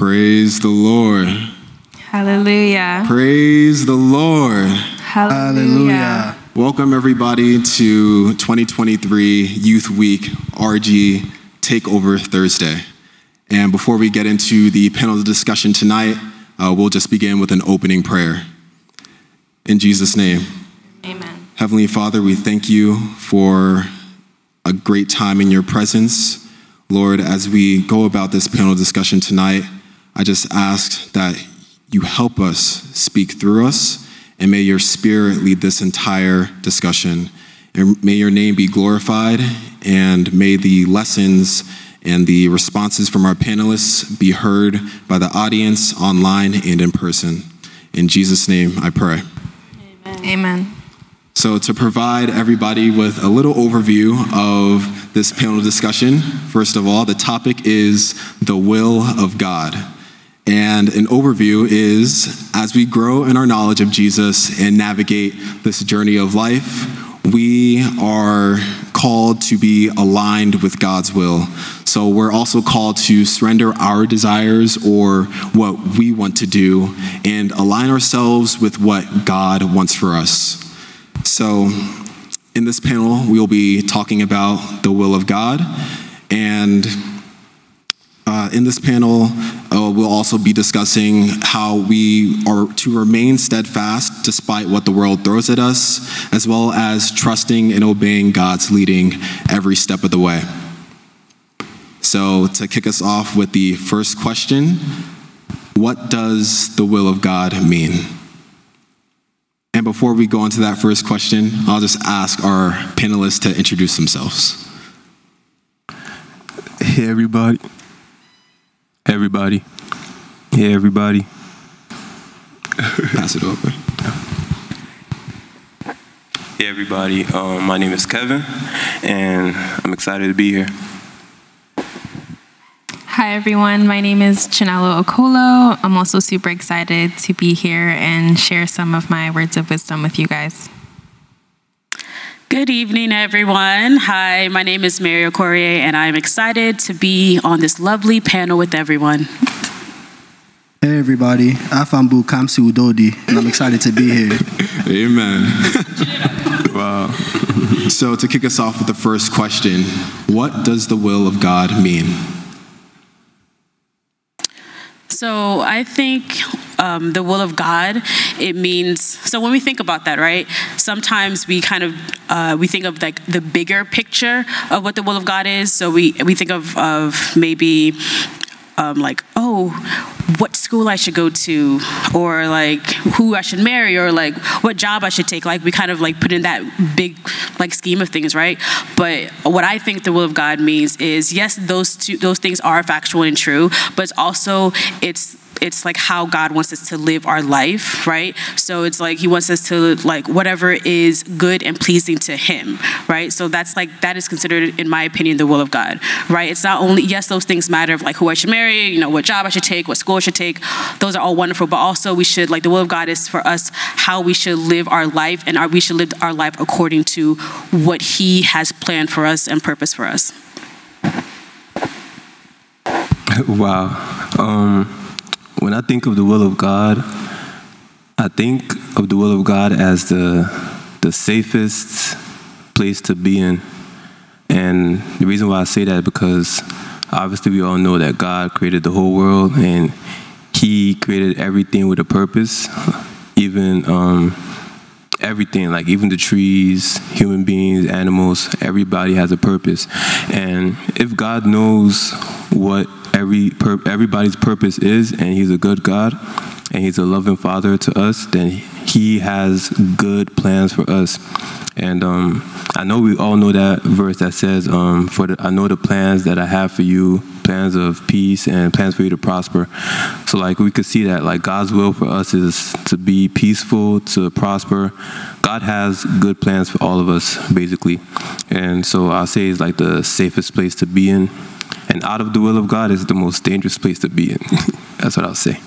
Praise the Lord. Hallelujah. Praise the Lord. Hallelujah. Welcome, everybody, to 2023 Youth Week RG Takeover Thursday. And before we get into the panel discussion tonight, uh, we'll just begin with an opening prayer. In Jesus' name. Amen. Heavenly Father, we thank you for a great time in your presence. Lord, as we go about this panel discussion tonight, I just ask that you help us speak through us, and may your spirit lead this entire discussion. And may your name be glorified, and may the lessons and the responses from our panelists be heard by the audience online and in person. In Jesus' name, I pray. Amen. So, to provide everybody with a little overview of this panel discussion, first of all, the topic is the will of God. And an overview is as we grow in our knowledge of Jesus and navigate this journey of life, we are called to be aligned with God's will. So we're also called to surrender our desires or what we want to do and align ourselves with what God wants for us. So, in this panel, we'll be talking about the will of God. And uh, in this panel, uh, we'll also be discussing how we are to remain steadfast despite what the world throws at us, as well as trusting and obeying God's leading every step of the way. So, to kick us off with the first question what does the will of God mean? And before we go into that first question, I'll just ask our panelists to introduce themselves. Hey, everybody. Everybody. Yeah, everybody. Pass it over. Hey, everybody. Um, my name is Kevin, and I'm excited to be here. Hi, everyone. My name is Chinelo Okolo. I'm also super excited to be here and share some of my words of wisdom with you guys. Good evening, everyone. Hi, my name is Mario Corrier, and I'm excited to be on this lovely panel with everyone. Hey everybody, Afambu Kamsi Udodi, and I'm excited to be here. Amen. wow. So, to kick us off with the first question, what does the will of God mean? So I think um, the will of God, it means. So when we think about that, right? Sometimes we kind of uh, we think of like the bigger picture of what the will of God is. So we we think of of maybe um, like oh what school I should go to, or like who I should marry, or like what job I should take. Like we kind of like put in that big like scheme of things, right? But what I think the will of God means is yes, those two those things are factual and true, but it's also it's it's like how God wants us to live our life, right? So it's like He wants us to like whatever is good and pleasing to Him, right? So that's like that is considered, in my opinion, the will of God, right? It's not only yes, those things matter of like who I should marry, you know, what job I should take, what school I should take. Those are all wonderful, but also we should like the will of God is for us how we should live our life, and our, we should live our life according to what He has planned for us and purpose for us. wow. Um, when I think of the will of God, I think of the will of God as the the safest place to be in. And the reason why I say that is because obviously we all know that God created the whole world and He created everything with a purpose, even um, everything, like even the trees, human beings, animals, everybody has a purpose. And if God knows what every everybody's purpose is, and He's a good God, and He's a loving Father to us, then He has good plans for us. And um, I know we all know that verse that says, um, "For the, I know the plans that I have for you, plans of peace and plans for you to prosper." So, like we could see that, like God's will for us is to be peaceful, to prosper. God has good plans for all of us, basically. And so I'll say it's like the safest place to be in. And out of the will of God is the most dangerous place to be in. That's what I'll say.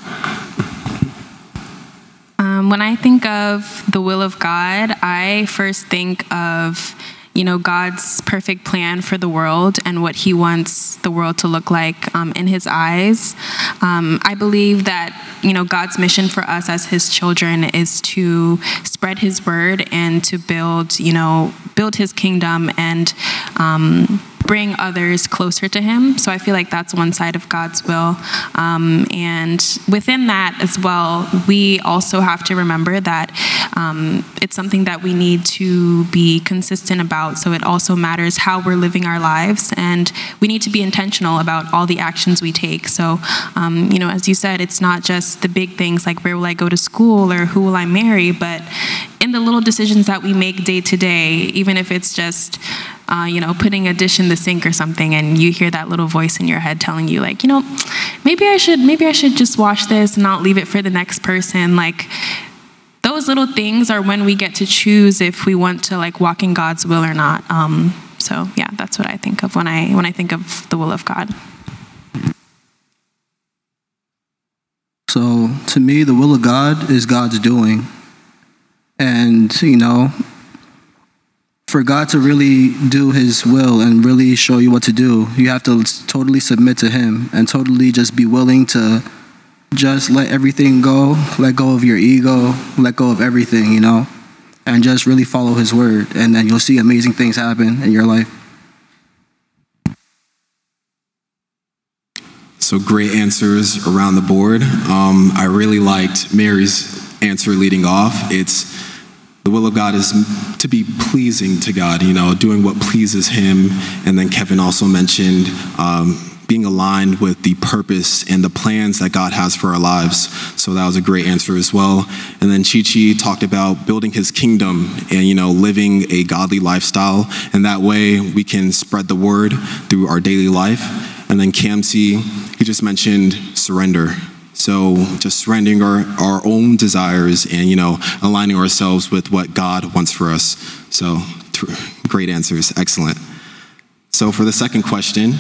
Um, when I think of the will of God, I first think of you know, God's perfect plan for the world and what He wants the world to look like um, in His eyes. Um, I believe that, you know, God's mission for us as His children is to spread His word and to build, you know, build His kingdom and, um, bring others closer to Him. So I feel like that's one side of God's will. Um, and within that as well, we also have to remember that um, it's something that we need to be consistent about. So it also matters how we're living our lives, and we need to be intentional about all the actions we take. So, um, you know, as you said, it's not just the big things like where will I go to school or who will I marry, but in the little decisions that we make day to day, even if it's just uh, you know, putting a dish in the sink or something, and you hear that little voice in your head telling you, like, you know, maybe I should, maybe I should just wash this and not leave it for the next person. Like, those little things are when we get to choose if we want to like walk in God's will or not. Um, so yeah, that's what I think of when I when I think of the will of God. So to me, the will of God is God's doing. And, you know, for God to really do his will and really show you what to do, you have to totally submit to him and totally just be willing to just let everything go, let go of your ego, let go of everything, you know, and just really follow his word. And then you'll see amazing things happen in your life. So great answers around the board. Um, I really liked Mary's answer leading off. It's the will of God is to be pleasing to God, you know, doing what pleases Him. And then Kevin also mentioned um, being aligned with the purpose and the plans that God has for our lives. So that was a great answer as well. And then Chi Chi talked about building his kingdom and, you know, living a godly lifestyle. And that way we can spread the word through our daily life. And then Kamsi, he just mentioned surrender. So just surrendering our, our own desires and, you know, aligning ourselves with what God wants for us. So great answers. Excellent. So for the second question,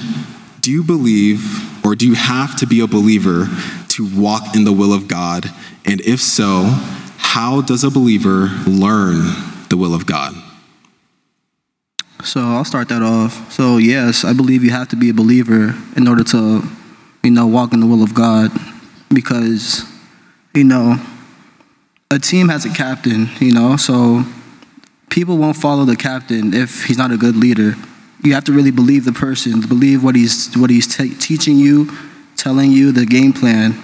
do you believe or do you have to be a believer to walk in the will of God? And if so, how does a believer learn the will of God? So I'll start that off. So yes, I believe you have to be a believer in order to, you know, walk in the will of God, because, you know, a team has a captain. You know, so people won't follow the captain if he's not a good leader. You have to really believe the person, believe what he's what he's teaching you, telling you the game plan.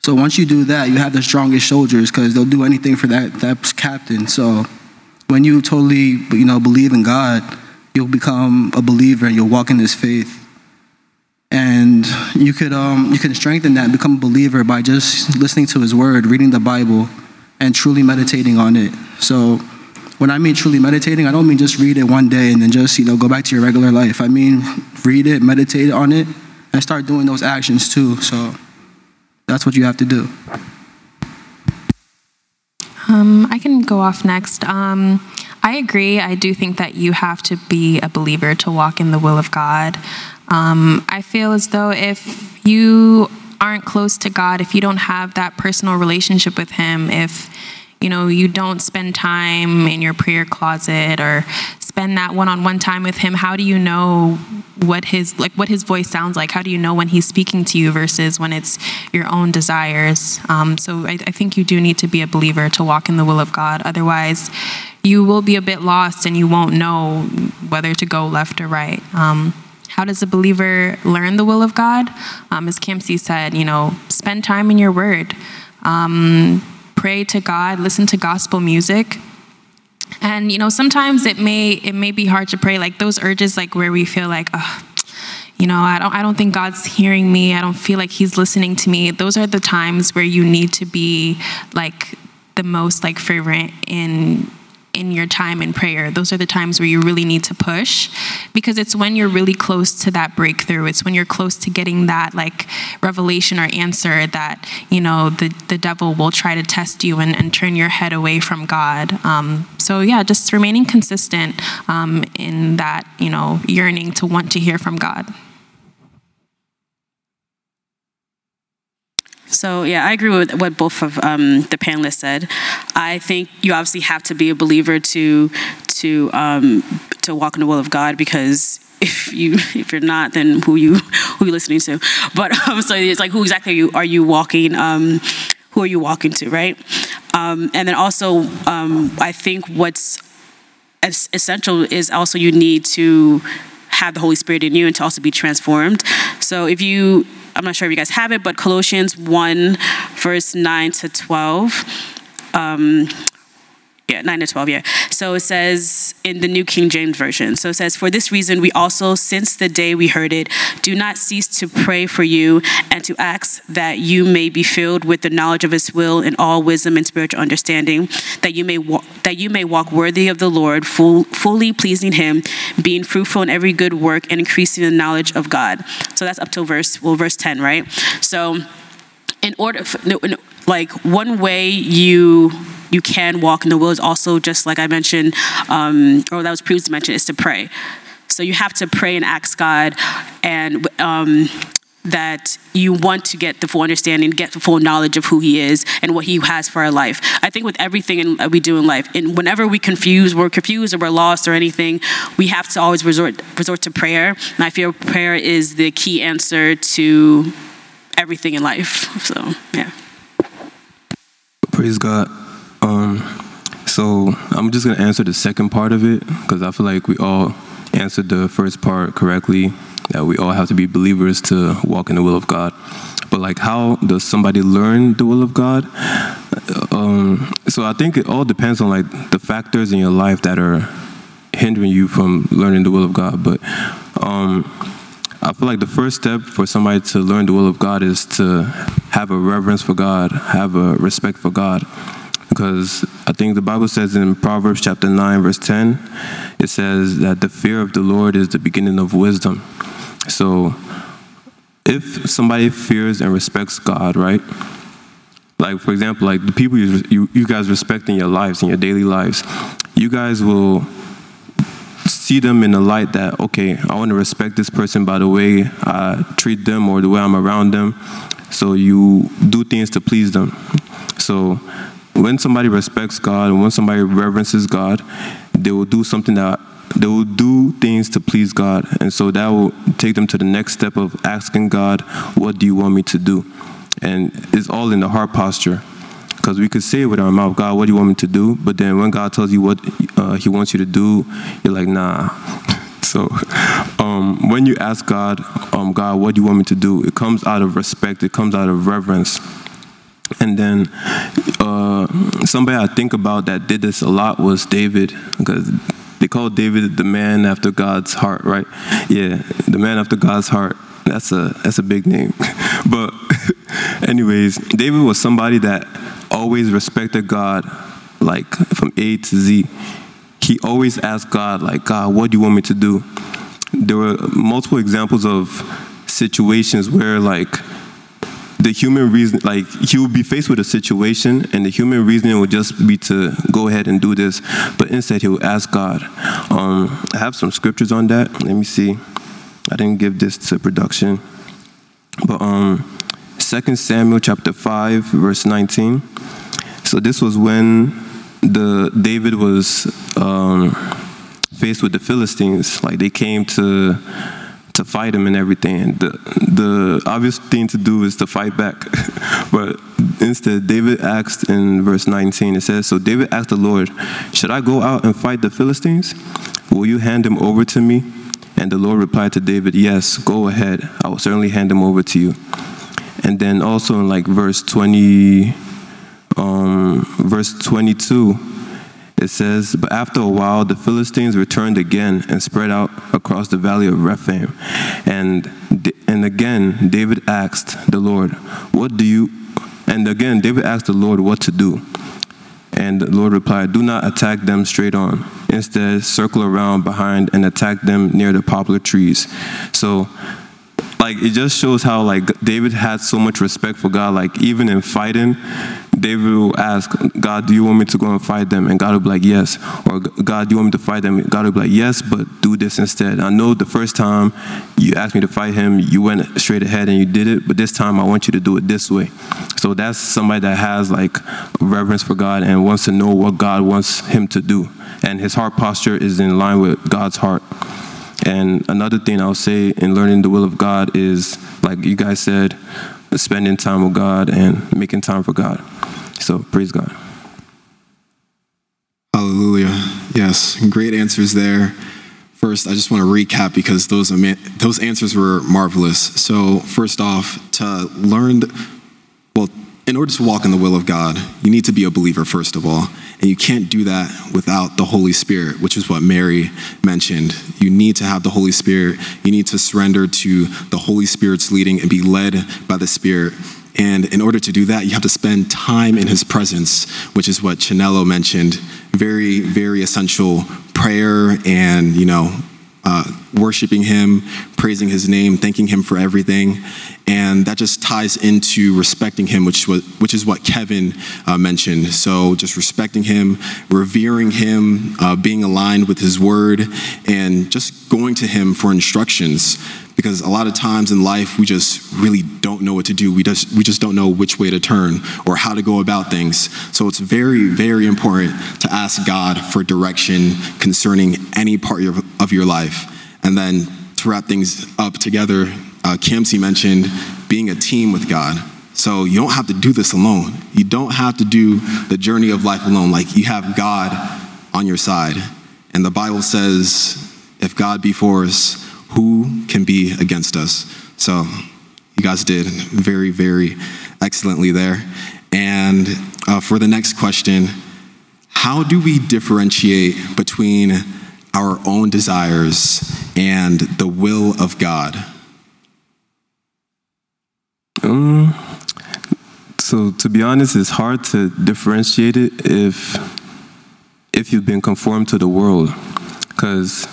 So once you do that, you have the strongest soldiers because they'll do anything for that that captain. So when you totally, you know, believe in God, you'll become a believer and you'll walk in His faith. And you could um, you can strengthen that, become a believer by just listening to His Word, reading the Bible, and truly meditating on it. So, when I mean truly meditating, I don't mean just read it one day and then just you know go back to your regular life. I mean read it, meditate on it, and start doing those actions too. So, that's what you have to do. Um, I can go off next. Um, I agree. I do think that you have to be a believer to walk in the will of God. Um, I feel as though if you aren't close to God, if you don't have that personal relationship with Him, if you know you don't spend time in your prayer closet or spend that one-on-one time with him how do you know what his like what his voice sounds like? How do you know when he's speaking to you versus when it's your own desires? Um, so I, I think you do need to be a believer to walk in the will of god. Otherwise you will be a bit lost and you won't know whether to go left or right. Um, how does a believer learn the will of God? Um, as Kamsi said, you know, spend time in your word. Um, pray to God, listen to gospel music. And you know, sometimes it may it may be hard to pray like those urges like where we feel like, oh, you know, I don't I don't think God's hearing me. I don't feel like he's listening to me. Those are the times where you need to be like the most like fervent in in your time in prayer. Those are the times where you really need to push because it's when you're really close to that breakthrough. It's when you're close to getting that like revelation or answer that, you know, the, the devil will try to test you and, and turn your head away from God. Um, so, yeah, just remaining consistent um, in that, you know, yearning to want to hear from God. So yeah, I agree with what both of um, the panelists said. I think you obviously have to be a believer to to um, to walk in the will of God because if you if you're not, then who you who you listening to? But um, so it's like who exactly are you are you walking? Um, who are you walking to, right? Um, and then also, um, I think what's essential is also you need to have the Holy Spirit in you and to also be transformed. So if you, I'm not sure if you guys have it, but Colossians 1, verse 9 to 12. Um, yeah, 9 to 12, yeah. So it says in the New King James Version. So it says, For this reason, we also, since the day we heard it, do not cease to pray for you and to ask that you may be filled with the knowledge of his will in all wisdom and spiritual understanding, that you may walk, that you may walk worthy of the Lord, full, fully pleasing him, being fruitful in every good work and increasing the knowledge of God. So that's up to verse, well, verse 10, right? So in order, for, like one way you you can walk in the will is also just like I mentioned, um, or that was previously mentioned, is to pray. So you have to pray and ask God, and um, that you want to get the full understanding, get the full knowledge of who He is and what He has for our life. I think with everything in, we do in life, and whenever we confuse, we're confused or we're lost or anything, we have to always resort resort to prayer. And I feel prayer is the key answer to everything in life. So yeah. Praise God. Um, so I'm just gonna answer the second part of it because I feel like we all answered the first part correctly. That we all have to be believers to walk in the will of God. But like, how does somebody learn the will of God? Um, so I think it all depends on like the factors in your life that are hindering you from learning the will of God. But um, I feel like the first step for somebody to learn the will of God is to have a reverence for God, have a respect for God because I think the Bible says in Proverbs chapter 9, verse 10, it says that the fear of the Lord is the beginning of wisdom. So if somebody fears and respects God, right? Like, for example, like the people you, you, you guys respect in your lives, in your daily lives, you guys will see them in the light that, okay, I want to respect this person by the way I treat them or the way I'm around them. So you do things to please them. So when somebody respects God and when somebody reverences God, they will do something that they will do things to please God. And so that will take them to the next step of asking God, What do you want me to do? And it's all in the heart posture. Because we could say it with our mouth, God, what do you want me to do? But then when God tells you what uh, He wants you to do, you're like, nah. so um, when you ask God, um, God, what do you want me to do? It comes out of respect, it comes out of reverence. And then uh, somebody I think about that did this a lot was David, because they call David the man after God's heart, right? Yeah, the man after God's heart. That's a that's a big name. but anyways, David was somebody that always respected God, like from A to Z. He always asked God, like, God, what do you want me to do? There were multiple examples of situations where like the human reason, like he would be faced with a situation, and the human reasoning would just be to go ahead and do this, but instead he would ask God. Um, I have some scriptures on that. Let me see. I didn't give this to production, but um, 2 Samuel chapter five, verse nineteen. So this was when the David was um, faced with the Philistines. Like they came to to fight him and everything. The, the obvious thing to do is to fight back. but instead, David asked in verse 19, it says, So David asked the Lord, Should I go out and fight the Philistines? Will you hand him over to me? And the Lord replied to David, Yes, go ahead. I will certainly hand him over to you. And then also in like verse 20, um, verse 22, it says, But after a while, the Philistines returned again and spread out across the valley of Rephaim. And, and again, David asked the Lord, What do you. And again, David asked the Lord what to do. And the Lord replied, Do not attack them straight on. Instead, circle around behind and attack them near the poplar trees. So, like it just shows how like David had so much respect for God. Like even in fighting, David will ask God, "Do you want me to go and fight them?" And God will be like, "Yes." Or God, do you want me to fight them? God will be like, "Yes, but do this instead." I know the first time you asked me to fight him, you went straight ahead and you did it, but this time I want you to do it this way. So that's somebody that has like reverence for God and wants to know what God wants him to do, and his heart posture is in line with God's heart. And another thing I'll say in learning the will of God is, like you guys said, spending time with God and making time for God. So praise God. Hallelujah. Yes, great answers there. First, I just want to recap because those those answers were marvelous. So, first off, to learn, in order to walk in the will of God, you need to be a believer first of all, and you can't do that without the Holy Spirit, which is what Mary mentioned. You need to have the Holy Spirit. You need to surrender to the Holy Spirit's leading and be led by the Spirit. And in order to do that, you have to spend time in His presence, which is what Chinelo mentioned. Very, very essential prayer and, you know, uh, worshiping Him, praising His name, thanking Him for everything. And that just ties into respecting Him, which, was, which is what Kevin uh, mentioned. So just respecting Him, revering Him, uh, being aligned with His Word, and just going to Him for instructions. Because a lot of times in life we just really don't know what to do. We just we just don't know which way to turn or how to go about things. So it's very very important to ask god for direction concerning any part of, of your life. And then to wrap things up together uh, Kamsi mentioned being a team with god so you don't have to do this alone you don't have to do the journey of life alone like you have god on your side and the bible says if god be for us who can be against us? So you guys did very, very excellently there. And uh, for the next question, how do we differentiate between our own desires and the will of God? Um, so to be honest, it's hard to differentiate it if if you've been conformed to the world, because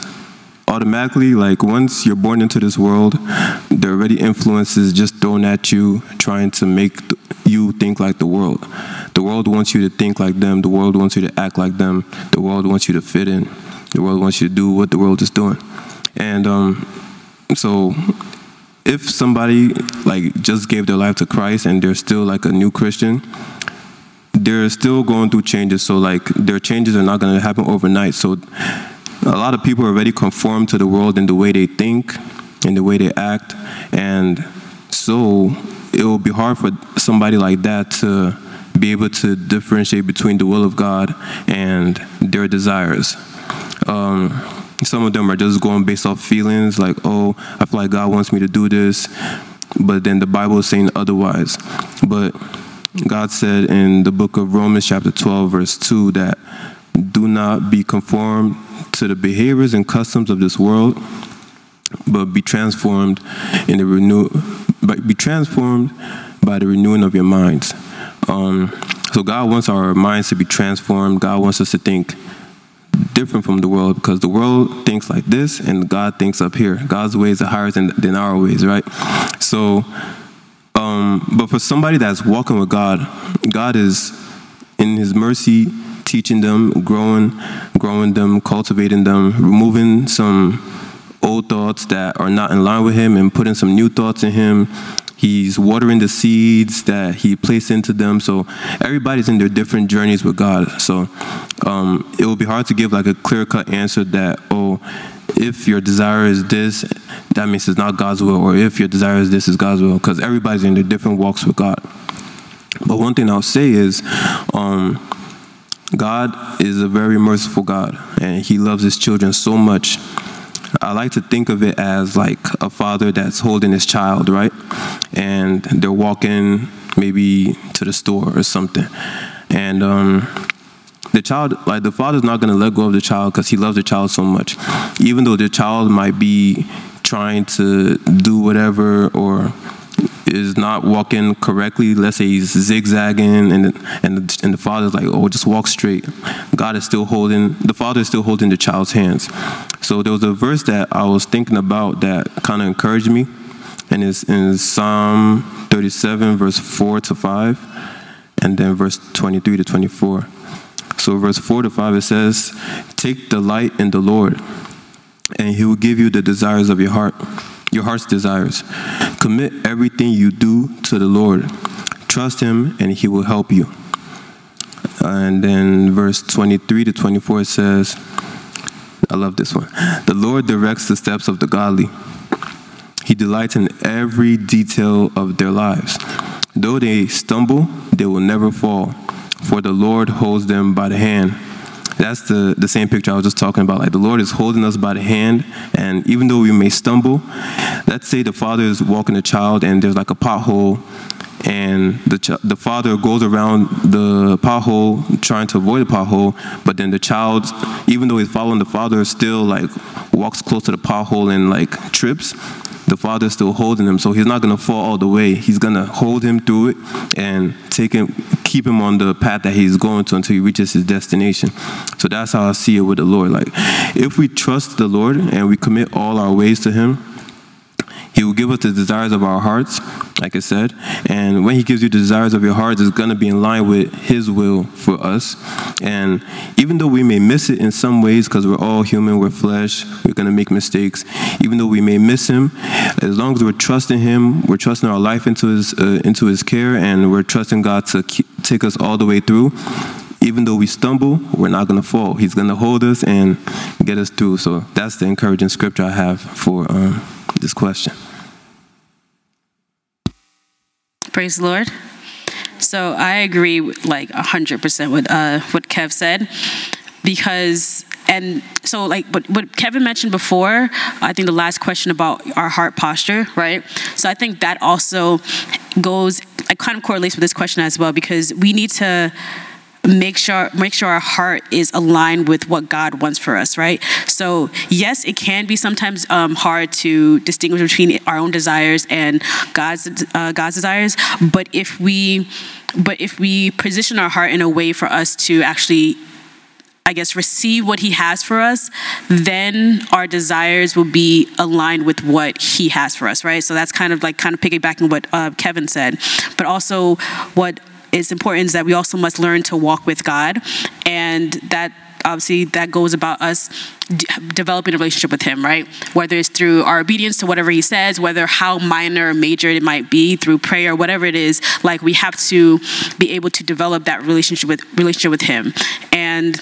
automatically, like once you're born into this world, there are already influences just thrown at you, trying to make you think like the world. The world wants you to think like them. The world wants you to act like them. The world wants you to fit in. The world wants you to do what the world is doing. And um, so, if somebody like just gave their life to Christ and they're still like a new Christian, they're still going through changes. So like their changes are not going to happen overnight. So a lot of people already conform to the world in the way they think, in the way they act, and so it will be hard for somebody like that to be able to differentiate between the will of God and their desires. Um, some of them are just going based off feelings, like, oh, I feel like God wants me to do this, but then the Bible is saying otherwise. But God said in the book of Romans, chapter 12, verse 2, that do not be conformed to the behaviors and customs of this world, but be transformed in the renew, but be transformed by the renewing of your minds. Um, so God wants our minds to be transformed. God wants us to think different from the world because the world thinks like this and God thinks up here. God's ways are higher than, than our ways, right? So, um, but for somebody that's walking with God, God is in His mercy teaching them, growing, growing them, cultivating them, removing some old thoughts that are not in line with him and putting some new thoughts in him. He's watering the seeds that he placed into them. So everybody's in their different journeys with God. So um, it will be hard to give like a clear cut answer that, oh, if your desire is this, that means it's not God's will, or if your desire is this, is God's will, because everybody's in their different walks with God. But one thing I'll say is, um, God is a very merciful God, and He loves His children so much. I like to think of it as like a father that's holding his child, right? And they're walking maybe to the store or something. And um, the child, like the father's not going to let go of the child because he loves the child so much. Even though the child might be trying to do whatever or is not walking correctly, let's say he's zigzagging, and and and the father's like, "Oh, just walk straight." God is still holding the father is still holding the child's hands. So there was a verse that I was thinking about that kind of encouraged me. And it's in Psalm 37, verse 4 to 5, and then verse 23 to 24. So, verse 4 to 5, it says, Take delight in the Lord, and he will give you the desires of your heart, your heart's desires. Commit everything you do to the Lord. Trust him, and he will help you. And then verse 23 to 24 says, I love this one. The Lord directs the steps of the godly. He delights in every detail of their lives. Though they stumble, they will never fall, for the Lord holds them by the hand. That's the, the same picture I was just talking about. Like the Lord is holding us by the hand, and even though we may stumble, let's say the father is walking a child and there's like a pothole, and the, ch- the father goes around the pothole trying to avoid the pothole, but then the child, even though he's following the father, still like walks close to the pothole and like trips the father's still holding him, so he's not gonna fall all the way. He's gonna hold him through it and take him, keep him on the path that he's going to until he reaches his destination. So that's how I see it with the Lord. Like, if we trust the Lord and we commit all our ways to Him, he will give us the desires of our hearts, like I said. And when He gives you desires of your hearts, it's going to be in line with His will for us. And even though we may miss it in some ways, because we're all human, we're flesh, we're going to make mistakes. Even though we may miss Him, as long as we're trusting Him, we're trusting our life into His uh, into His care, and we're trusting God to keep, take us all the way through even though we stumble, we're not going to fall. He's going to hold us and get us through. So that's the encouraging scripture I have for um, this question. Praise the Lord. So I agree with like 100% with uh, what Kev said because and so like what, what kevin mentioned before i think the last question about our heart posture right so i think that also goes like kind of correlates with this question as well because we need to make sure make sure our heart is aligned with what God wants for us, right? So yes, it can be sometimes um, hard to distinguish between our own desires and God's uh, God's desires, but if we but if we position our heart in a way for us to actually I guess, receive what he has for us, then our desires will be aligned with what he has for us, right? So that's kind of like kind of piggybacking what uh, Kevin said, but also what is important that we also must learn to walk with God, and that obviously that goes about us d- developing a relationship with him right? Whether it's through our obedience to whatever he says whether how minor or major it might be through prayer whatever it is like we have to be able to develop that relationship with relationship with him. And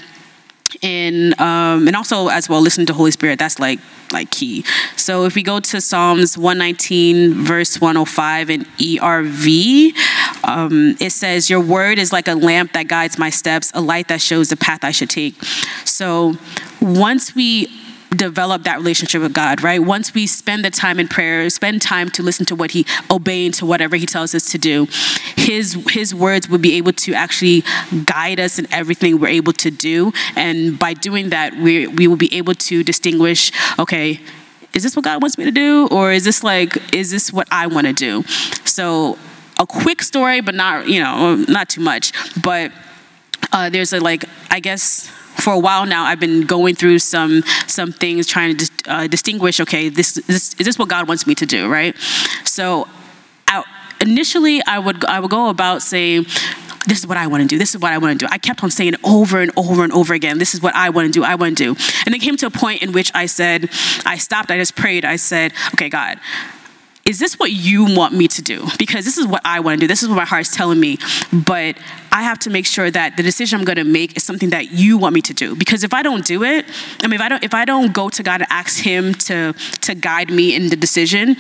in um, and also as well listen to holy spirit. That's like like key. So if we go to psalms 119 verse 105 in erv um, it says your word is like a lamp that guides my steps a light that shows the path i should take. So once we develop that relationship with God, right? Once we spend the time in prayer, spend time to listen to what he obeying to whatever he tells us to do, his his words will be able to actually guide us in everything we're able to do. And by doing that, we we will be able to distinguish, okay, is this what God wants me to do? Or is this like, is this what I want to do? So a quick story, but not, you know, not too much. But uh, there's a like, I guess for a while now i've been going through some some things trying to uh, distinguish okay this, this is this what god wants me to do right so I, initially i would i would go about saying this is what I want to do. This is what I want to do. I kept on saying over and over and over again. This is what I want to do. I want to do. And it came to a point in which I said, I stopped. I just prayed. I said, okay, God, is this what you want me to do? Because this is what I want to do. This is what my heart's telling me. But I have to make sure that the decision I'm going to make is something that you want me to do. Because if I don't do it, I mean, if I don't, if I don't go to God and ask Him to to guide me in the decision,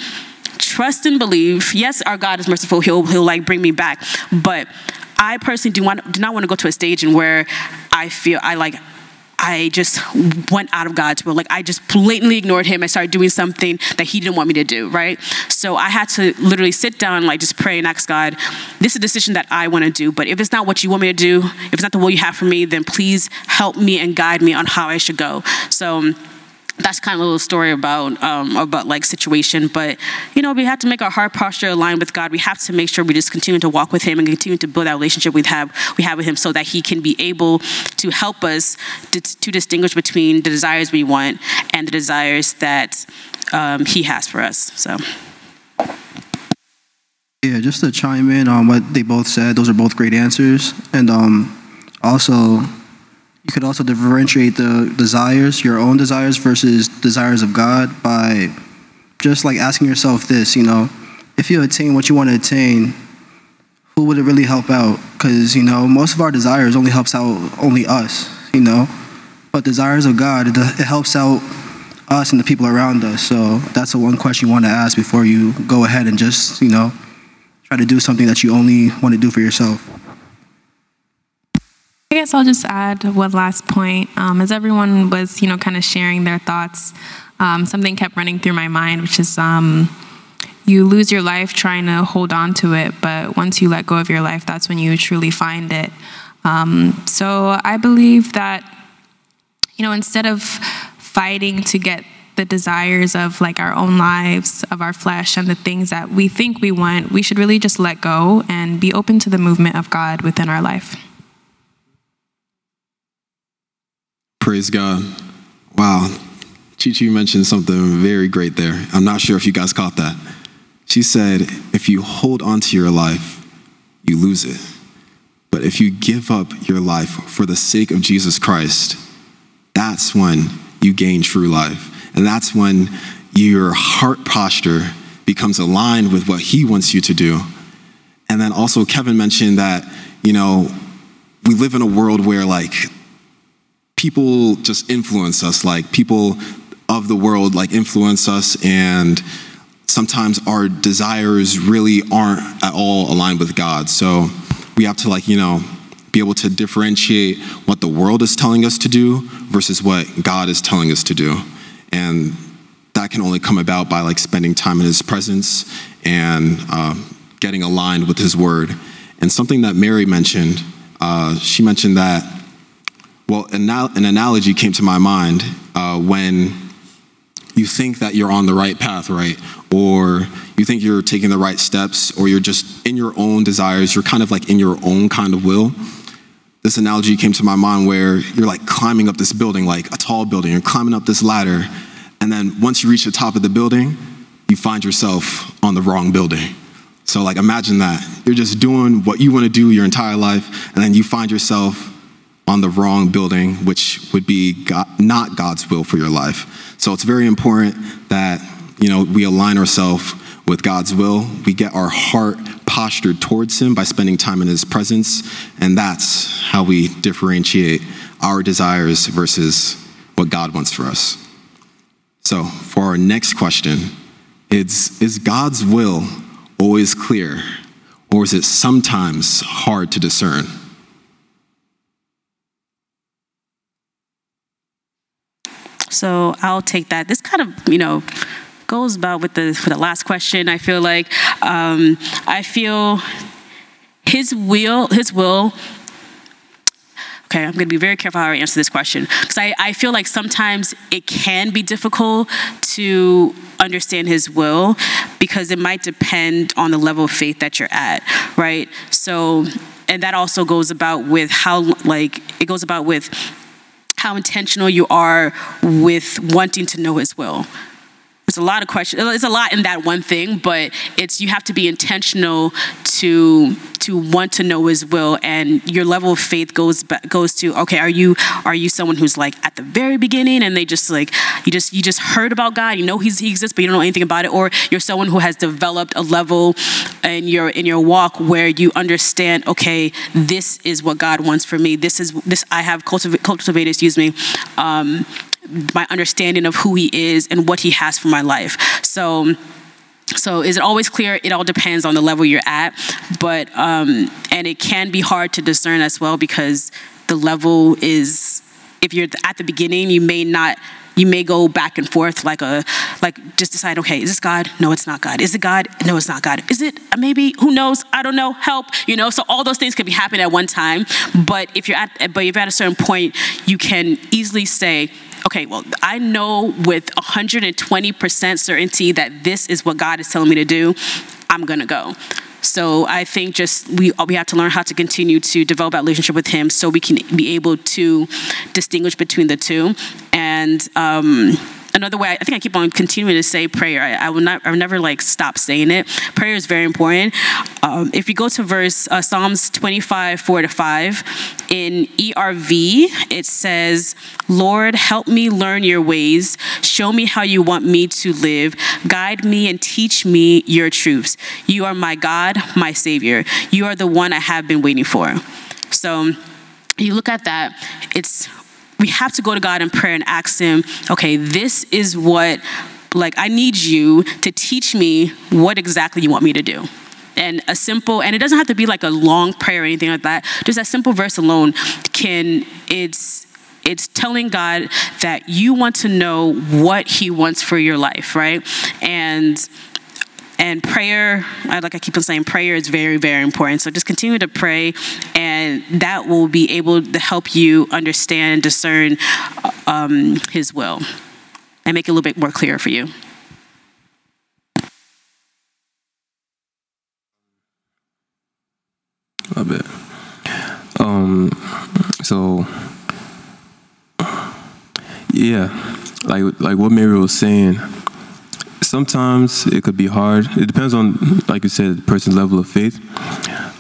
trust and believe. Yes, our God is merciful. He'll He'll like bring me back. But I personally do want do not want to go to a stage in where I feel I like I just went out of God's will. Like I just blatantly ignored him. I started doing something that he didn't want me to do, right? So I had to literally sit down, and, like just pray and ask God, this is a decision that I want to do. But if it's not what you want me to do, if it's not the will you have for me, then please help me and guide me on how I should go. So that's kind of a little story about um, about like situation but you know we have to make our heart posture align with god we have to make sure we just continue to walk with him and continue to build that relationship we have we have with him so that he can be able to help us to, to distinguish between the desires we want and the desires that um, he has for us so Yeah, just to chime in on what they both said, those are both great answers. And um, also, you could also differentiate the desires, your own desires versus desires of God by just like asking yourself this, you know, if you attain what you want to attain, who would it really help out? Because, you know, most of our desires only helps out only us, you know. But desires of God, it, helps out us and the people around us. So that's the one question you want to ask before you go ahead and just, you know, try to do something that you only want to do for yourself. I guess I'll just add one last point. Um, as everyone was, you know, kind of sharing their thoughts, um, something kept running through my mind, which is um, you lose your life trying to hold on to it, but once you let go of your life, that's when you truly find it. Um, so I believe that, you know, instead of fighting to get the desires of like our own lives, of our flesh, and the things that we think we want, we should really just let go and be open to the movement of God within our life. Praise God. Wow. Chi mentioned something very great there. I'm not sure if you guys caught that. She said, if you hold on to your life, you lose it. But if you give up your life for the sake of Jesus Christ, that's when you gain true life. And that's when your heart posture becomes aligned with what He wants you to do. And then also, Kevin mentioned that, you know, we live in a world where, like, people just influence us, like, people of the world, like, influence us, and sometimes our desires really aren't at all aligned with God. So we have to, like, you know, be able to differentiate what the world is telling us to do versus what God is telling us to do. And that can only come about by like spending time in his presence and uh, getting aligned with his word. And something that Mary mentioned, uh, she mentioned that, well, an, an analogy came to my mind uh, when you think that you're on the right path, right? Or you think you're taking the right steps, or you're just in your own desires, you're kind of like in your own kind of will this analogy came to my mind where you're like climbing up this building, like a tall building, you're climbing up this ladder, and then once you reach the top of the building, you find yourself on the wrong building. So, like, imagine that. You're just doing what you want to do your entire life, and then you find yourself on the wrong building, which would be God, not God's will for your life. So, it's very important that, you know, we align ourselves with God's will. We get our heart postured towards Him by spending time in His presence, and that's how we differentiate our desires versus what God wants for us. So, for our next question, it's, is God's will always clear, or is it sometimes hard to discern? So I'll take that. This kind of, you know, goes about with the with the last question. I feel like um, I feel his will his will. Okay, I'm to be very careful how I answer this question because I, I feel like sometimes it can be difficult to understand his will because it might depend on the level of faith that you're at, right? So, and that also goes about with how, like, it goes about with how intentional you are with wanting to know his will it's a lot of questions. It's a lot in that one thing, but it's you have to be intentional to to want to know His will, and your level of faith goes goes to okay. Are you are you someone who's like at the very beginning, and they just like you just you just heard about God, you know He's He exists, but you don't know anything about it, or you're someone who has developed a level in your in your walk where you understand okay, this is what God wants for me. This is this I have cultivated, cultivated excuse me. Um, my understanding of who he is and what he has for my life. So so is it always clear? It all depends on the level you're at, but um, and it can be hard to discern as well because the level is if you're at the beginning, you may not you may go back and forth like a like just decide okay is this god? No it's not god. Is it god? No it's not god. Is it maybe? Who knows? I don't know. Help you know? So all those things could be happening at one time but if you're at but if you're at a certain point you can easily say okay, well, I know with 120% certainty that this is what God is telling me to do, I'm gonna go. So I think just we we have to learn how to continue to develop that relationship with Him, so we can be able to distinguish between the two. And um, another way, I think I keep on continuing to say prayer. I, I will not, I will never like stop saying it. Prayer is very important. Um, if you go to verse uh, Psalms 25, 4 to 5, in ERV, it says, Lord, help me learn your ways. Show me how you want me to live. Guide me and teach me your truths. You are my God, my Savior. You are the one I have been waiting for. So, you look at that, it's we have to go to God in prayer and ask Him, okay, this is what, like, I need you to teach me what exactly you want me to do. And a simple, and it doesn't have to be like a long prayer or anything like that. Just that simple verse alone can, it's, it's telling God that you want to know what He wants for your life, right? And and prayer, like I keep on saying, prayer is very, very important. So just continue to pray, and that will be able to help you understand and discern um, His will and make it a little bit more clear for you. A bit. Um, so, yeah, like like what Mary was saying sometimes it could be hard. It depends on, like you said, the person's level of faith.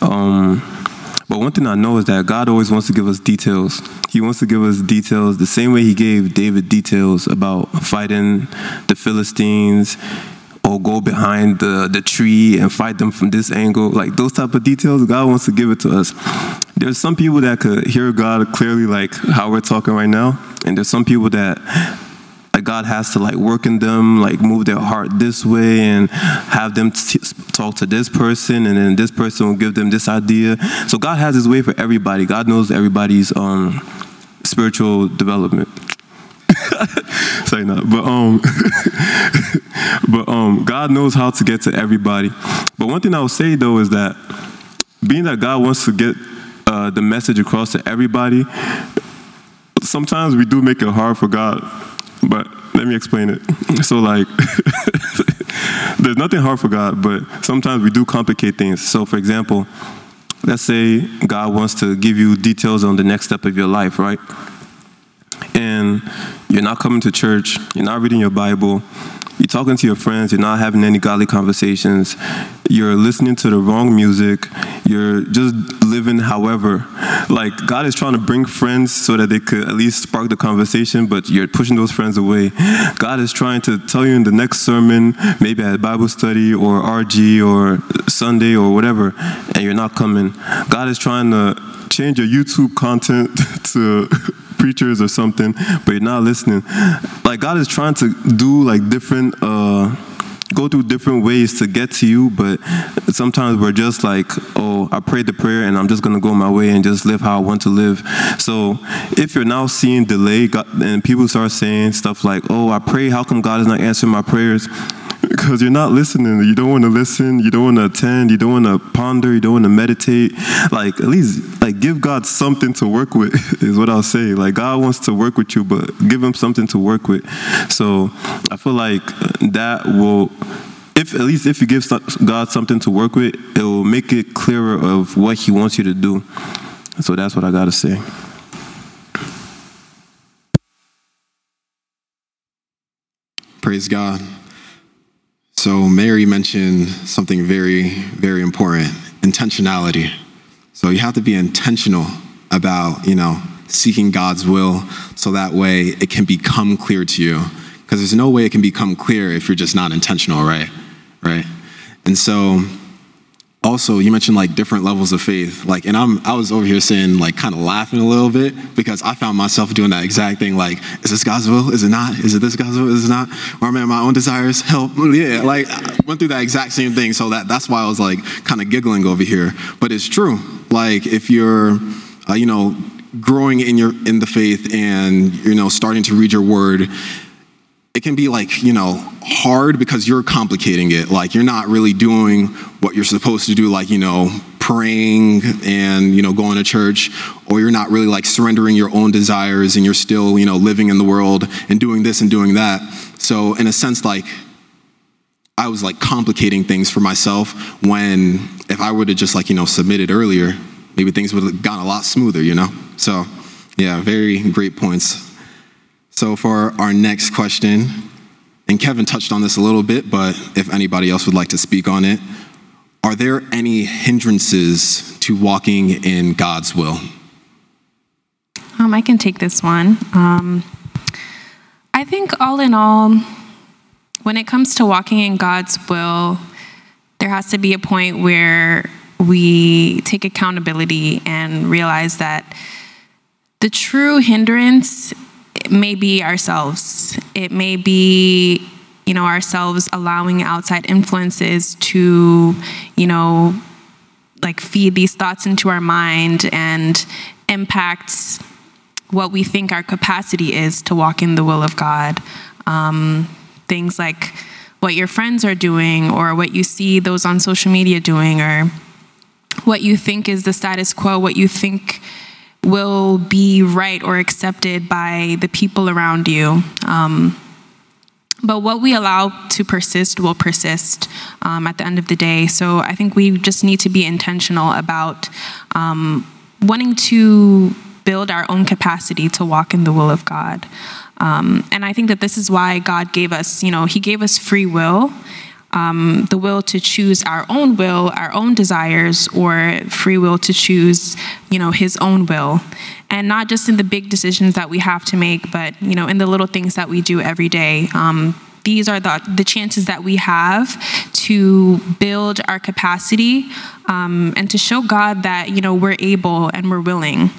Um, but one thing I know is that God always wants to give us details. He wants to give us details the same way He gave David details about fighting the Philistines or go behind the, the tree and fight them from this angle. Like those type of details, God wants to give it to us. There's some people that could hear God clearly, like how we're talking right now, and there's some people that God has to like work in them, like move their heart this way and have them t- talk to this person, and then this person will give them this idea. So God has His way for everybody. God knows everybody's um, spiritual development. Say not, but um, but um, God knows how to get to everybody. But one thing I will say though is that being that God wants to get uh, the message across to everybody, sometimes we do make it hard for God but let me explain it. Mm-hmm. So, like, there's nothing hard for God, but sometimes we do complicate things. So, for example, let's say God wants to give you details on the next step of your life, right? And you're not coming to church, you're not reading your Bible, you're talking to your friends, you're not having any godly conversations, you're listening to the wrong music, you're just living however. Like, God is trying to bring friends so that they could at least spark the conversation, but you're pushing those friends away. God is trying to tell you in the next sermon, maybe at Bible study or RG or Sunday or whatever, and you're not coming. God is trying to change your YouTube content to preachers or something, but you're not listening. Like God is trying to do like different uh go through different ways to get to you, but sometimes we're just like, oh, I prayed the prayer and I'm just gonna go my way and just live how I want to live. So if you're now seeing delay and people start saying stuff like, oh, I pray, how come God is not answering my prayers? because you're not listening. You don't want to listen. You don't want to attend. You don't want to ponder. You don't want to meditate. Like at least like give God something to work with is what I'll say. Like God wants to work with you, but give him something to work with. So I feel like that will if at least if you give God something to work with, it will make it clearer of what He wants you to do. So that's what I gotta say. Praise God. So, Mary mentioned something very, very important intentionality. So, you have to be intentional about, you know, seeking God's will so that way it can become clear to you. Because there's no way it can become clear if you're just not intentional, right? Right? And so, also you mentioned like different levels of faith. Like and i'm i was over here saying like kind of laughing a little bit because i found myself doing that exact thing like is this god's will? Is it not? Is it this god's will? Is it not? Or am i my own desires help. Yeah like I went through that exact same thing. So that that's why i was like kind of giggling over here. But it's true. Like if you're uh, you know growing in your in the faith and you know starting to read your word it can be like, you know, hard because you're complicating it. Like you're not really doing what you're supposed to do, like, you know, praying and, you know, going to church, or you're not really like surrendering your own desires and you're still, you know, living in the world and doing this and doing that. So, in a sense, like, I was like complicating things for myself when if I would have just like, you know, submitted earlier, maybe things would have gone a lot smoother, you know? So, yeah, very great points. So, for our next question, and Kevin touched on this a little bit, but if anybody else would like to speak on it, are there any hindrances to walking in God's will? Um, I can take this one. Um, I think, all in all, when it comes to walking in God's will, there has to be a point where we take accountability and realize that the true hindrance may be ourselves. It may be, you know, ourselves allowing outside influences to, you know, like feed these thoughts into our mind and impact what we think our capacity is to walk in the will of God. Um, things like what your friends are doing, or what you see those on social media doing, or what you think is the status quo, what you think will be right or accepted by the people around you. Um, but what we allow to persist will persist um, at the end of the day. So I think we just need to be intentional about um, wanting to build our own capacity to walk in the will of God. Um, and I think that this is why God gave us, you know, He gave us free will. Um, the will to choose our own will, our own desires, or free will to choose, you know, His own will, and not just in the big decisions that we have to make, but you know, in the little things that we do every day. Um, these are the, the chances that we have to build our capacity um, and to show God that you know we're able and we're willing.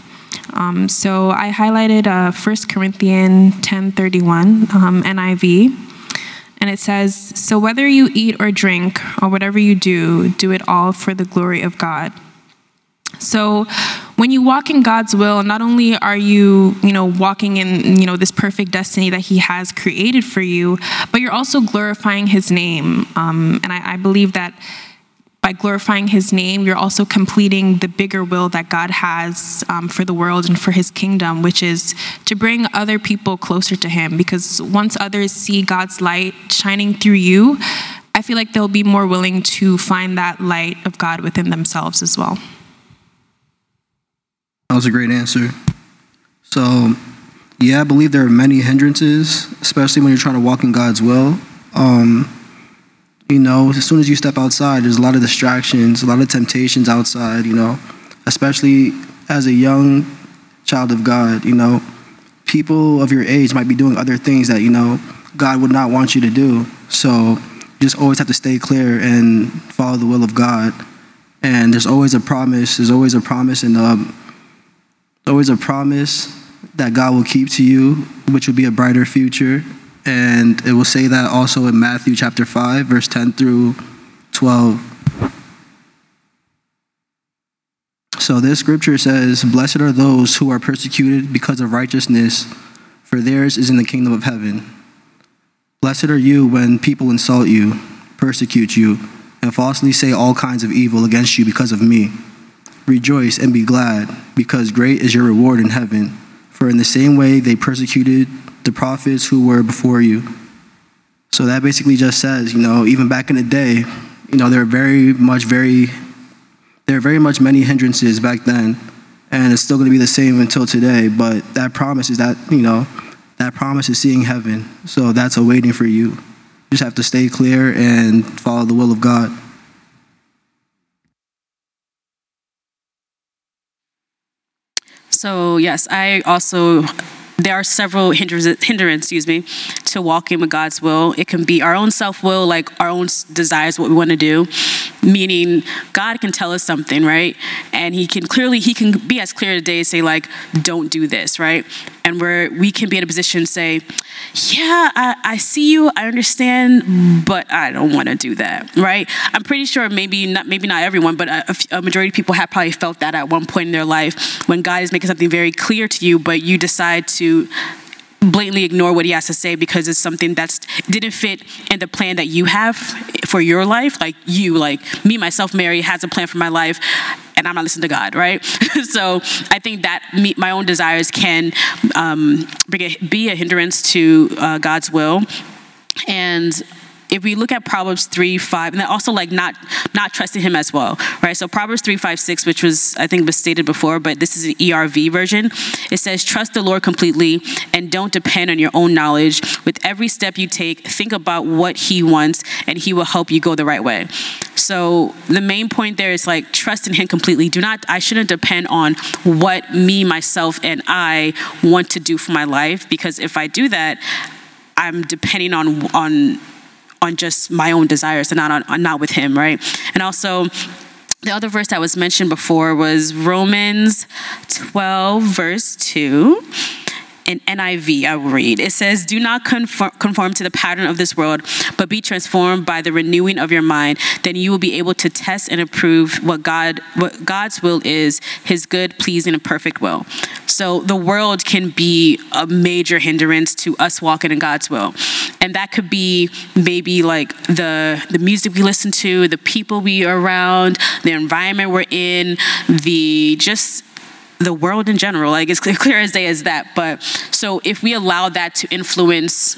Um, so I highlighted uh, 1 Corinthians 10:31 um, NIV, and it says, "So whether you eat or drink or whatever you do, do it all for the glory of God." So when you walk in God's will, not only are you, you know, walking in, you know, this perfect destiny that He has created for you, but you're also glorifying His name. Um, and I, I believe that by glorifying his name, you're also completing the bigger will that God has um, for the world and for his kingdom, which is to bring other people closer to him. Because once others see God's light shining through you, I feel like they'll be more willing to find that light of God within themselves as well. That was a great answer. So, yeah, I believe there are many hindrances, especially when you're trying to walk in God's will. Um, you know, as soon as you step outside, there's a lot of distractions, a lot of temptations outside, you know, especially as a young child of God, you know, people of your age might be doing other things that, you know, God would not want you to do. So you just always have to stay clear and follow the will of God. And there's always a promise, there's always a promise, and um, always a promise that God will keep to you, which will be a brighter future and it will say that also in Matthew chapter 5, verse 10 through 12. So this scripture says, Blessed are those who are persecuted because of righteousness, for theirs is in the kingdom of heaven. Blessed are you when people insult you, persecute you, and falsely say all kinds of evil against you because of me. Rejoice and be glad, because great is your reward in heaven. For in the same way they persecuted the prophets who were before you. So that basically just says, you know, even back in the day, you know, there are very much, very, there are very much many hindrances back then, and it's still going to be the same until today. But that promise is that, you know, that promise is seeing heaven. So that's awaiting for you. You just have to stay clear and follow the will of God. So yes, I also there are several hindrance, hindrance, excuse me, to walking with God's will. It can be our own self will, like our own desires, what we want to do. Meaning, God can tell us something, right? And He can clearly, He can be as clear today, say like, "Don't do this," right? And where we can be in a position to say, "Yeah, I, I see you, I understand, but I don't want to do that," right? I'm pretty sure maybe not, maybe not everyone, but a, a majority of people have probably felt that at one point in their life when God is making something very clear to you, but you decide to blatantly ignore what he has to say because it's something that didn't fit in the plan that you have for your life like you like me myself mary has a plan for my life and i'm not listening to god right so i think that me, my own desires can um, be a hindrance to uh, god's will and if we look at Proverbs 3, 5, and also like not not trusting him as well, right? So Proverbs 3, 5, 6, which was I think was stated before, but this is an ERV version. It says, Trust the Lord completely and don't depend on your own knowledge. With every step you take, think about what he wants and he will help you go the right way. So the main point there is like trust in him completely. Do not I shouldn't depend on what me, myself, and I want to do for my life because if I do that, I'm depending on on on just my own desires and not on not with him, right? And also the other verse that was mentioned before was Romans 12 verse 2 in NIV, I will read. It says, Do not conform, to the pattern of this world, but be transformed by the renewing of your mind. Then you will be able to test and approve what God what God's will is, his good, pleasing, and perfect will. So the world can be a major hindrance to us walking in God's will. And that could be maybe like the the music we listen to, the people we are around, the environment we're in, the just the world in general. Like it's clear as day as that. But so if we allow that to influence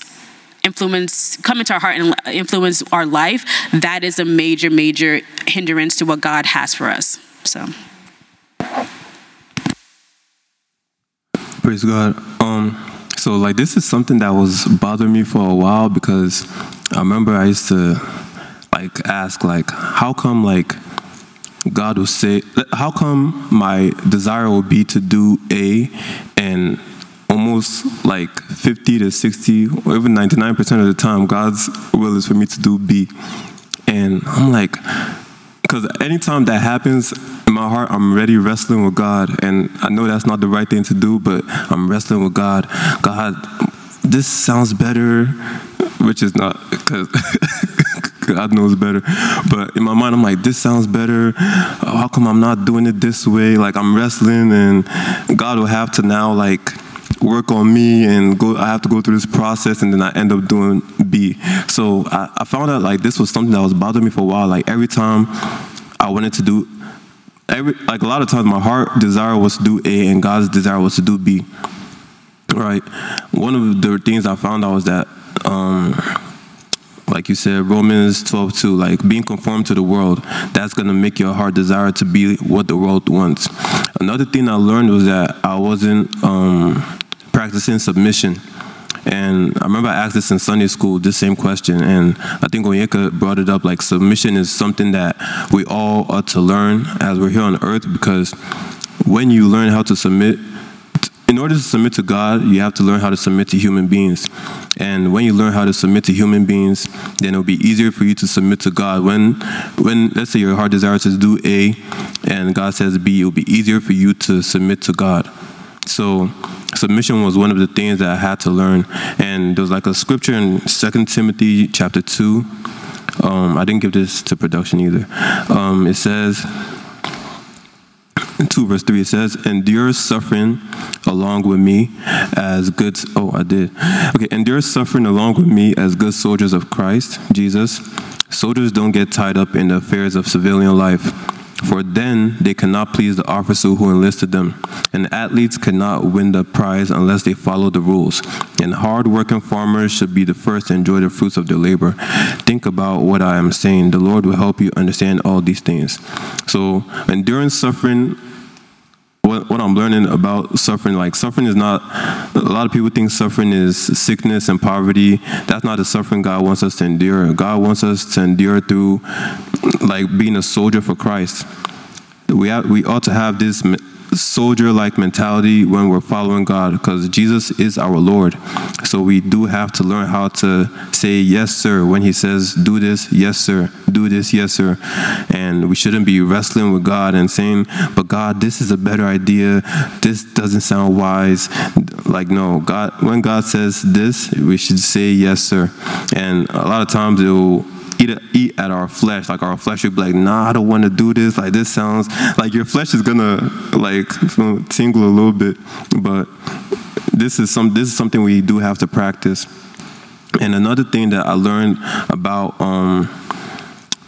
influence come into our heart and influence our life that is a major major hindrance to what god has for us so praise god um so like this is something that was bothering me for a while because i remember i used to like ask like how come like God will say, How come my desire will be to do A and almost like 50 to 60 or even 99% of the time, God's will is for me to do B? And I'm like, because anytime that happens in my heart, I'm already wrestling with God. And I know that's not the right thing to do, but I'm wrestling with God. God, this sounds better, which is not, because God knows better. But in my mind, I'm like, this sounds better. How come I'm not doing it this way? Like I'm wrestling, and God will have to now like work on me and go. I have to go through this process, and then I end up doing B. So I, I found out like this was something that was bothering me for a while. Like every time I wanted to do. Every, like a lot of times my heart desire was to do A and God's desire was to do B. Right. One of the things I found out was that um, like you said, Romans 12, 2, like being conformed to the world, that's going to make your heart desire to be what the world wants. Another thing I learned was that I wasn't um, practicing submission. And I remember I asked this in Sunday school, this same question, and I think Onyeka brought it up like submission is something that we all ought to learn as we're here on earth because when you learn how to submit, in order to submit to God, you have to learn how to submit to human beings. And when you learn how to submit to human beings, then it'll be easier for you to submit to God. When, when let's say your heart desires to do A and God says B, it'll be easier for you to submit to God. So submission was one of the things that I had to learn. And there was like a scripture in 2 Timothy chapter 2. Um, I didn't give this to production either. Um, it says, 2 verse 3 it says endure suffering along with me as good oh i did okay endure suffering along with me as good soldiers of christ jesus soldiers don't get tied up in the affairs of civilian life for then they cannot please the officer who enlisted them. And athletes cannot win the prize unless they follow the rules. And hard-working farmers should be the first to enjoy the fruits of their labor. Think about what I am saying. The Lord will help you understand all these things. So endurance suffering what, what I'm learning about suffering, like suffering is not, a lot of people think suffering is sickness and poverty. That's not the suffering God wants us to endure. God wants us to endure through like being a soldier for Christ. We, have, we ought to have this soldier like mentality when we're following God because Jesus is our Lord. So we do have to learn how to say yes, sir, when He says, do this, yes, sir, do this, yes, sir. And we shouldn't be wrestling with God and saying, but God, this is a better idea. This doesn't sound wise. Like, no, God, when God says this, we should say yes, sir. And a lot of times it will eat, eat at our flesh. Like our flesh would be like, nah, I don't want to do this. Like this sounds like your flesh is gonna like tingle a little bit. But this is some this is something we do have to practice. And another thing that I learned about um,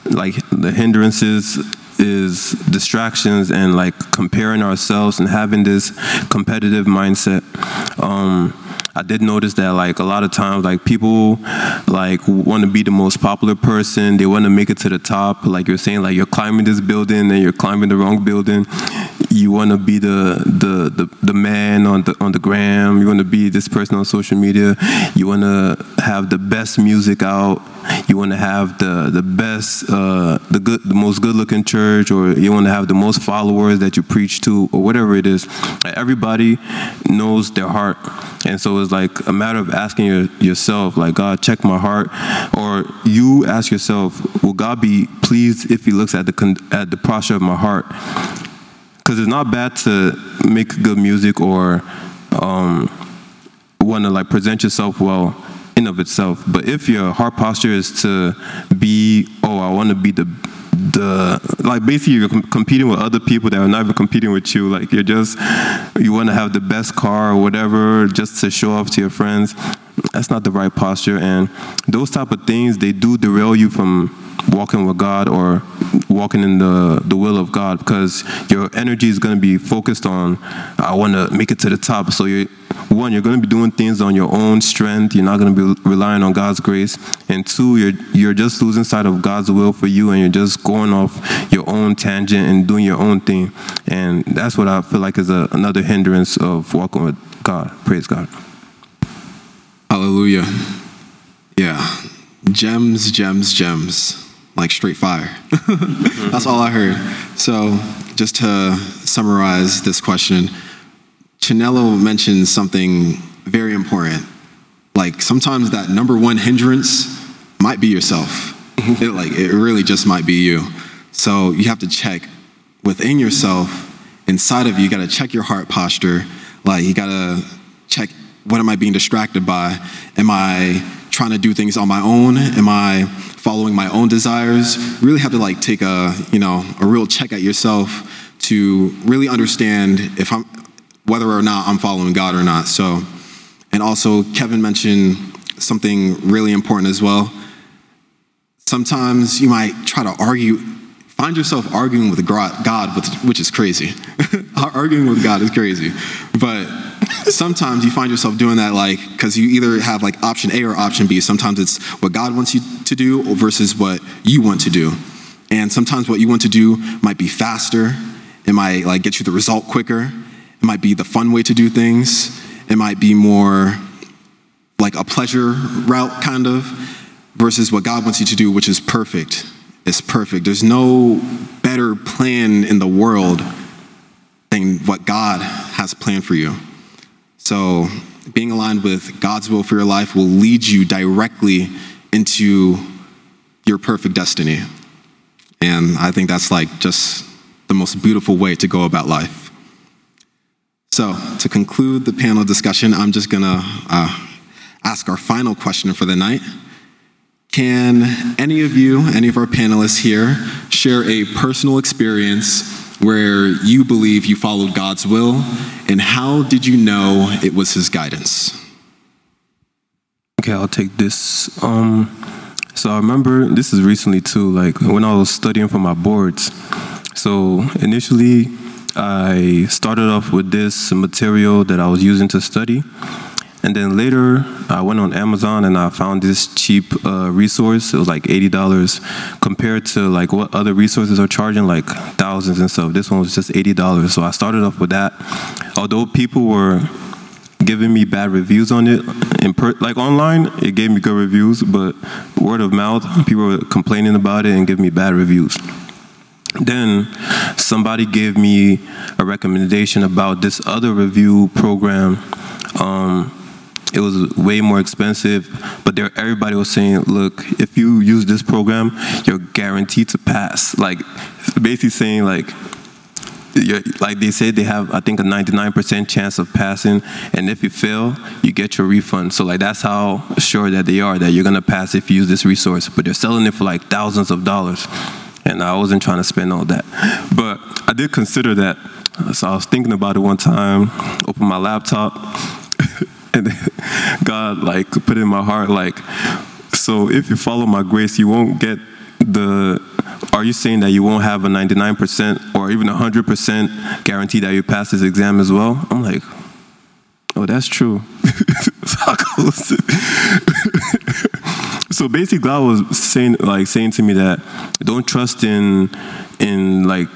like the hindrances is distractions and like comparing ourselves and having this competitive mindset. Um, I did notice that like a lot of times like people like want to be the most popular person. They want to make it to the top. Like you're saying, like you're climbing this building and you're climbing the wrong building. You want to be the, the the the man on the on the gram. You want to be this person on social media. You want to have the best music out. You want to have the the best, uh, the good, the most good looking church, or you want to have the most followers that you preach to, or whatever it is. Everybody knows their heart, and so it's like a matter of asking your, yourself, like God, check my heart, or you ask yourself, will God be pleased if He looks at the at the posture of my heart? Because it's not bad to make good music or um, want to like present yourself well in of itself. But if your heart posture is to be, oh, I want to be the the like basically you're com- competing with other people that are not even competing with you. Like you're just you want to have the best car or whatever just to show off to your friends. That's not the right posture, and those type of things they do derail you from walking with God or walking in the, the will of God because your energy is going to be focused on I want to make it to the top. So you one, you're going to be doing things on your own strength. You're not going to be relying on God's grace. And two, you're you're just losing sight of God's will for you, and you're just going off your own tangent and doing your own thing. And that's what I feel like is a, another hindrance of walking with God. Praise God. Hallelujah. Yeah. Gems, gems, gems. Like straight fire. That's all I heard. So, just to summarize this question, Chinelo mentioned something very important. Like sometimes that number one hindrance might be yourself. Mm-hmm. it, like it really just might be you. So you have to check within yourself, inside of you. You got to check your heart posture. Like you got to check what am I being distracted by? Am I trying to do things on my own? Am I following my own desires? Really have to like take a you know a real check at yourself to really understand if I'm whether or not I'm following God or not. So, and also Kevin mentioned something really important as well. Sometimes you might try to argue, find yourself arguing with God, which is crazy. arguing with God is crazy. But sometimes you find yourself doing that like because you either have like option A or option B. Sometimes it's what God wants you to do versus what you want to do. And sometimes what you want to do might be faster. It might like get you the result quicker. It might be the fun way to do things. It might be more like a pleasure route, kind of, versus what God wants you to do, which is perfect. It's perfect. There's no better plan in the world than what God has planned for you. So, being aligned with God's will for your life will lead you directly into your perfect destiny. And I think that's like just the most beautiful way to go about life. So, to conclude the panel discussion, I'm just to uh, ask our final question for the night. Can any of you, any of our panelists here, share a personal experience where you believe you followed God's will, and how did you know it was His guidance? Okay, I'll take this. Um, so I remember this is recently too, like when I was studying for my boards. So initially, I started off with this material that I was using to study. And then later, I went on Amazon and I found this cheap uh, resource. It was like eighty dollars, compared to like what other resources are charging, like thousands and stuff. This one was just eighty dollars. So I started off with that. Although people were giving me bad reviews on it, in per- like online, it gave me good reviews, but word of mouth, people were complaining about it and giving me bad reviews. Then somebody gave me a recommendation about this other review program. Um, it was way more expensive, but there everybody was saying, "Look, if you use this program, you're guaranteed to pass." Like, basically saying like, like they said they have I think a 99% chance of passing, and if you fail, you get your refund. So like that's how sure that they are that you're gonna pass if you use this resource. But they're selling it for like thousands of dollars and I wasn't trying to spend all that. But I did consider that. So I was thinking about it one time, opened my laptop, God like put in my heart like, so if you follow my grace, you won't get the. Are you saying that you won't have a 99% or even 100% guarantee that you pass this exam as well? I'm like, Oh, that's true. so basically, God was saying, like, saying to me that don't trust in, in like,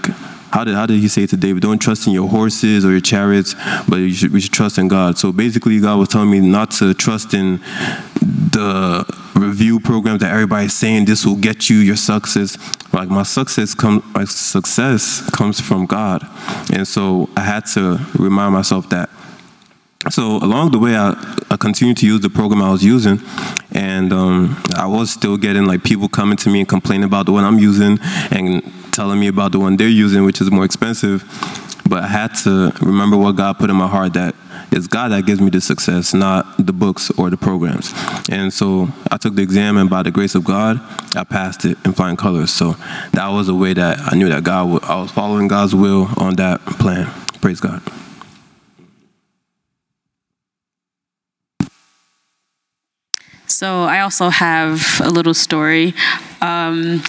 how did how did He say to David? Don't trust in your horses or your chariots, but you should we should trust in God. So basically, God was telling me not to trust in the review programs that everybody's saying this will get you your success. Like my success come my success comes from God, and so I had to remind myself that. So along the way, I, I continued to use the program I was using, and um, I was still getting like people coming to me and complaining about the one I'm using and telling me about the one they're using, which is more expensive. But I had to remember what God put in my heart that it's God that gives me the success, not the books or the programs. And so I took the exam, and by the grace of God, I passed it in flying colors. So that was a way that I knew that God, I was following God's will on that plan. Praise God. So I also have a little story. Um,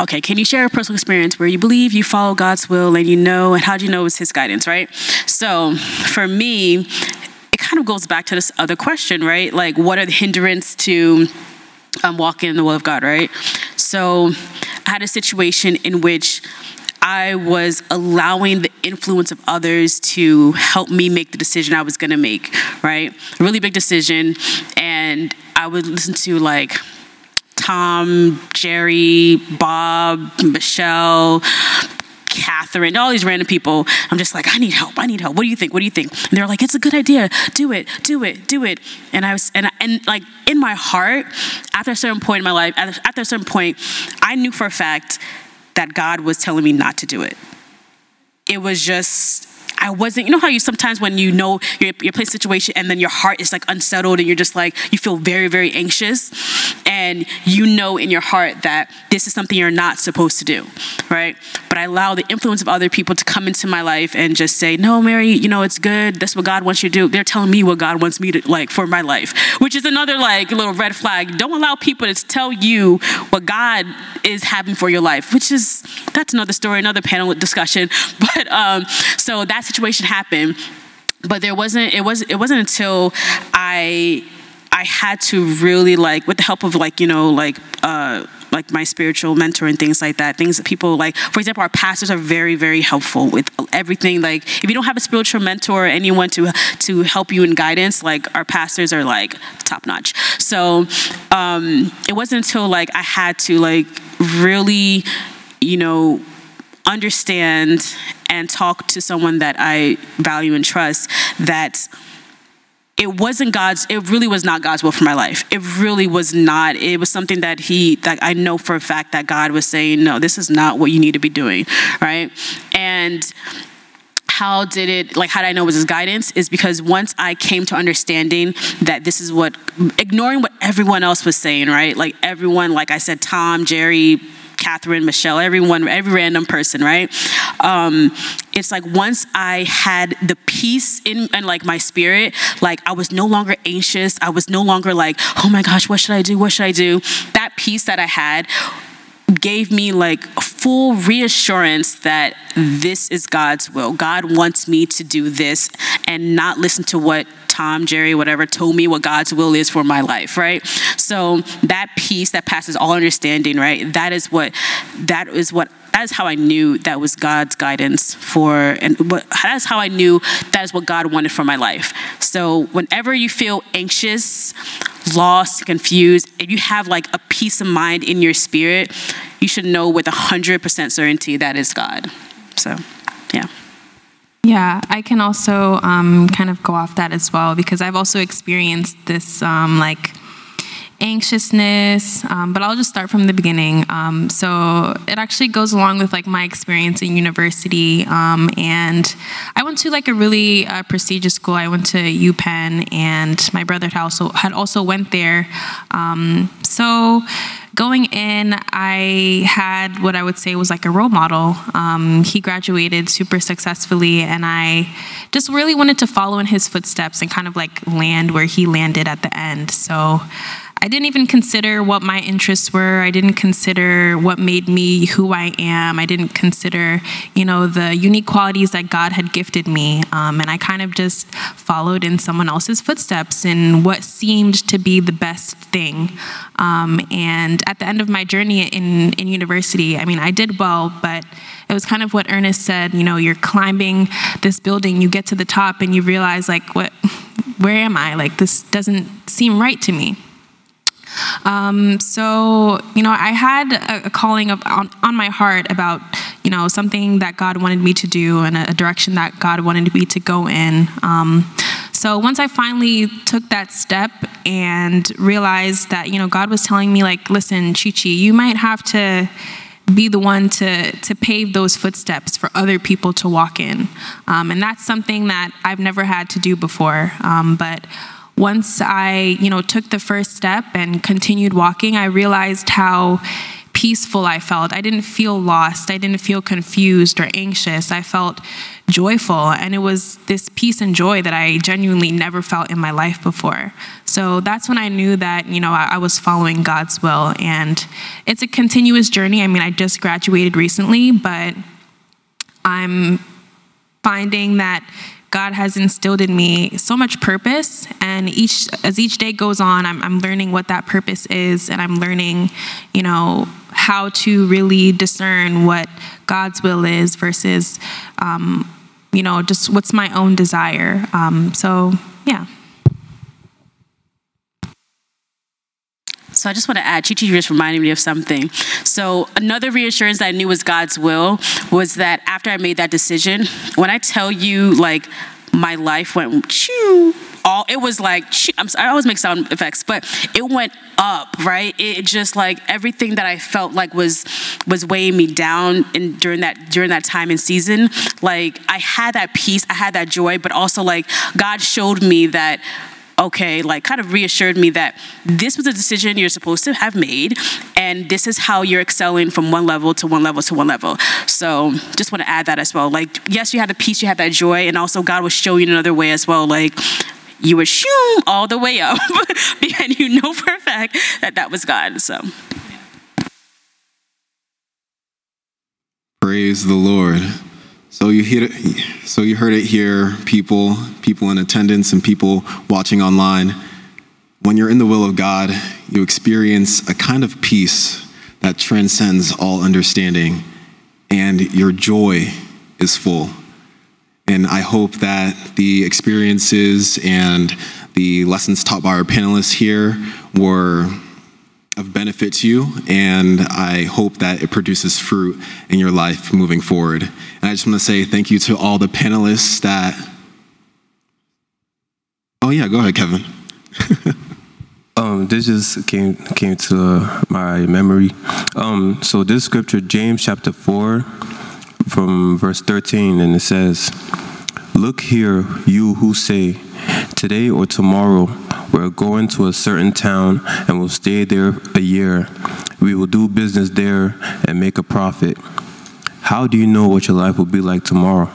okay, can you share a personal experience where you believe you follow God's will and you know, and how do you know it was His guidance, right? So for me, it kind of goes back to this other question, right? Like, what are the hindrance to um, walking in the will of God, right? So I had a situation in which I was allowing the influence of others to help me make the decision I was going to make, right? A really big decision. And I would listen to like Tom, Jerry, Bob, Michelle, Catherine, all these random people. I'm just like, I need help. I need help. What do you think? What do you think? And they're like, it's a good idea. Do it. Do it. Do it. And I was, and, and like in my heart, after a certain point in my life, after a certain point, I knew for a fact that God was telling me not to do it. It was just I wasn't, you know how you sometimes when you know you're, you're situation and then your heart is like unsettled and you're just like, you feel very, very anxious and you know in your heart that this is something you're not supposed to do, right? But I allow the influence of other people to come into my life and just say, no, Mary, you know, it's good. That's what God wants you to do. They're telling me what God wants me to like for my life, which is another like little red flag. Don't allow people to tell you what God is having for your life, which is, that's another story, another panel discussion. But um, so that's situation happened, but there wasn't. It was. It wasn't until I I had to really like, with the help of like you know like. Uh, like my spiritual mentor and things like that things that people like for example our pastors are very very helpful with everything like if you don't have a spiritual mentor or anyone to to help you in guidance like our pastors are like top notch so um it wasn't until like i had to like really you know understand and talk to someone that I value and trust that it wasn't God's, it really was not God's will for my life. It really was not. It was something that He, that I know for a fact that God was saying, no, this is not what you need to be doing, right? And how did it like how did i know it was his guidance is because once i came to understanding that this is what ignoring what everyone else was saying right like everyone like i said tom jerry Catherine, Michelle, everyone, every random person, right? Um, it's like once I had the peace in and like my spirit, like I was no longer anxious. I was no longer like, oh my gosh, what should I do? What should I do? That peace that I had gave me like full reassurance that this is God's will. God wants me to do this and not listen to what Tom, Jerry, whatever told me what God's will is for my life, right? So that peace that passes all understanding, right? That is what that is what that is how I knew that was God's guidance for, and what, that is how I knew that is what God wanted for my life. So whenever you feel anxious, lost, confused, if you have like a peace of mind in your spirit, you should know with 100% certainty that is God. So, yeah. Yeah, I can also um, kind of go off that as well because I've also experienced this um, like anxiousness, um, but I'll just start from the beginning. Um, so it actually goes along with like my experience in university, um, and I went to like a really uh, prestigious school. I went to UPenn, and my brother had also had also went there. Um, so going in, I had what I would say was like a role model. Um, he graduated super successfully, and I just really wanted to follow in his footsteps and kind of like land where he landed at the end. So I didn't even consider what my interests were. I didn't consider what made me who I am. I didn't consider, you know, the unique qualities that God had gifted me. Um, and I kind of just followed in someone else's footsteps in what seemed to be the best thing. Um, and at the end of my journey in, in university, I mean, I did well, but it was kind of what Ernest said, you know, you're climbing this building, you get to the top and you realize like what where am I? Like this doesn't seem right to me. Um, so, you know, I had a, a calling of, on, on, my heart about, you know, something that God wanted me to do and a, a direction that God wanted me to go in. Um, so once I finally took that step and realized that, you know, God was telling me, like, listen, Chichi, you might have to be the one to, to pave those footsteps for other people to walk in. Um, and that's something that I've never had to do before. Um, but once I, you know, took the first step and continued walking, I realized how peaceful I felt. I didn't feel lost. I didn't feel confused or anxious. I felt joyful. And it was this peace and joy that I genuinely never felt in my life before. So that's when I knew that, you know, I, was following God's will. And it's a continuous journey. I mean, I just graduated recently, but I'm finding that God has instilled in me so much purpose, and each as each day goes on, I'm, I'm learning what that purpose is, and I'm learning, you know, how to really discern what God's will is versus, um, you know, just what's my own desire. Um, so, yeah. So I just want to add, Chichi you just reminded me of something. So another reassurance that I knew was God's will was that after I made that decision, when I tell you like my life went choo, all it was like I always make sound effects, but it went up, right? It just like everything that I felt like was was weighing me down in during that during that time and season. Like I had that peace, I had that joy, but also like God showed me that okay, like kind of reassured me that this was a decision you're supposed to have made, and this is how you're excelling from one level to one level to one level. So just want to add that as well. Like, yes, you had the peace, you had that joy, and also God was showing you another way as well. Like, you were shoo all the way up, and you know for a fact that that was God. So. Praise the Lord. So you hear so you heard it here, people, people in attendance and people watching online. When you're in the will of God, you experience a kind of peace that transcends all understanding, and your joy is full. And I hope that the experiences and the lessons taught by our panelists here were of benefit to you, and I hope that it produces fruit in your life moving forward. And I just want to say thank you to all the panelists that. Oh, yeah, go ahead, Kevin. um, this just came came to my memory. Um, so this scripture, James chapter four, from verse thirteen, and it says, "Look here, you who say, today or tomorrow we're going to a certain town and we'll stay there a year. We will do business there and make a profit. How do you know what your life will be like tomorrow?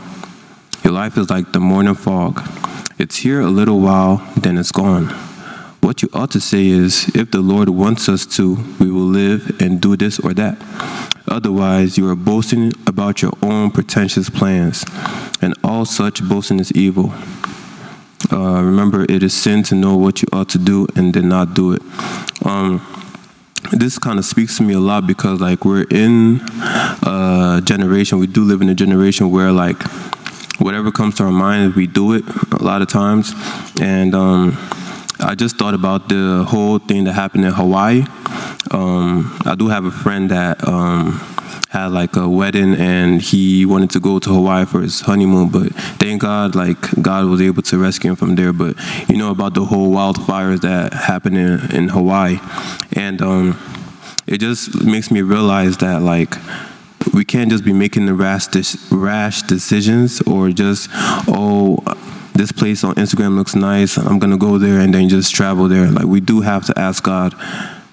Your life is like the morning fog. It's here a little while, then it's gone. What you ought to say is, if the Lord wants us to, we will live and do this or that. Otherwise, you are boasting about your own pretentious plans, and all such boasting is evil. Uh, remember, it is sin to know what you ought to do and then not do it. Um, this kind of speaks to me a lot because, like, we're in a generation, we do live in a generation where, like, whatever comes to our mind, we do it a lot of times. And um, I just thought about the whole thing that happened in Hawaii. Um, I do have a friend that um, had like a wedding and he wanted to go to Hawaii for his honeymoon, but thank God, like God was able to rescue him from there. But you know about the whole wildfires that happened in, in Hawaii, and um, it just makes me realize that like we can't just be making the rash rash decisions or just oh this place on Instagram looks nice I'm gonna go there and then just travel there. Like we do have to ask God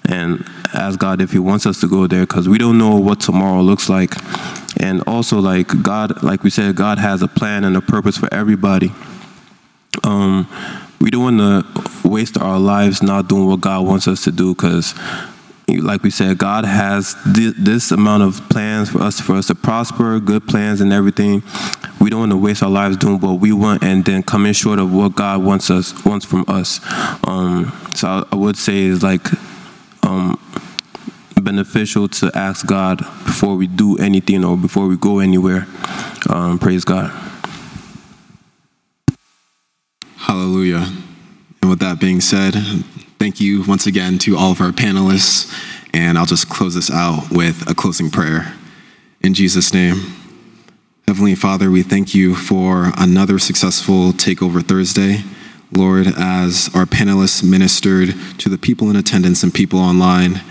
and ask God if He wants us to go there because we don't know what tomorrow looks like. And also, like God, like we said, God has a plan and a purpose for everybody. Um, we don't want to waste our lives not doing what God wants us to do because like we said, God has this, this, amount of plans for us for us to prosper, good plans and everything. We don't want to waste our lives doing what we want and then coming short of what God wants us wants from us. Um, so I, I, would say is like um, beneficial to ask God before we do anything or before we go anywhere. Um, praise God. Hallelujah. And with that being said, thank you once again to all of our panelists. And I'll just close this out with a closing prayer. In Jesus' name. Heavenly Father, we thank you for another successful Takeover Thursday. Lord, as our panelists ministered to the people in attendance and people online,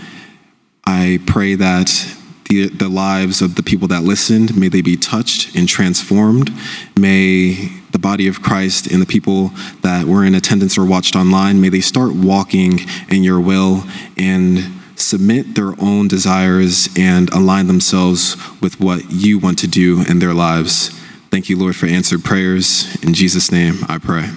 I pray that the, the lives of the people that listened, may they be touched and transformed. May body of Christ and the people that were in attendance or watched online, may they start walking in your will and submit their own desires and align themselves with what you want to do in their lives. Thank you, Lord, for answered prayers. In Jesus' name, I pray.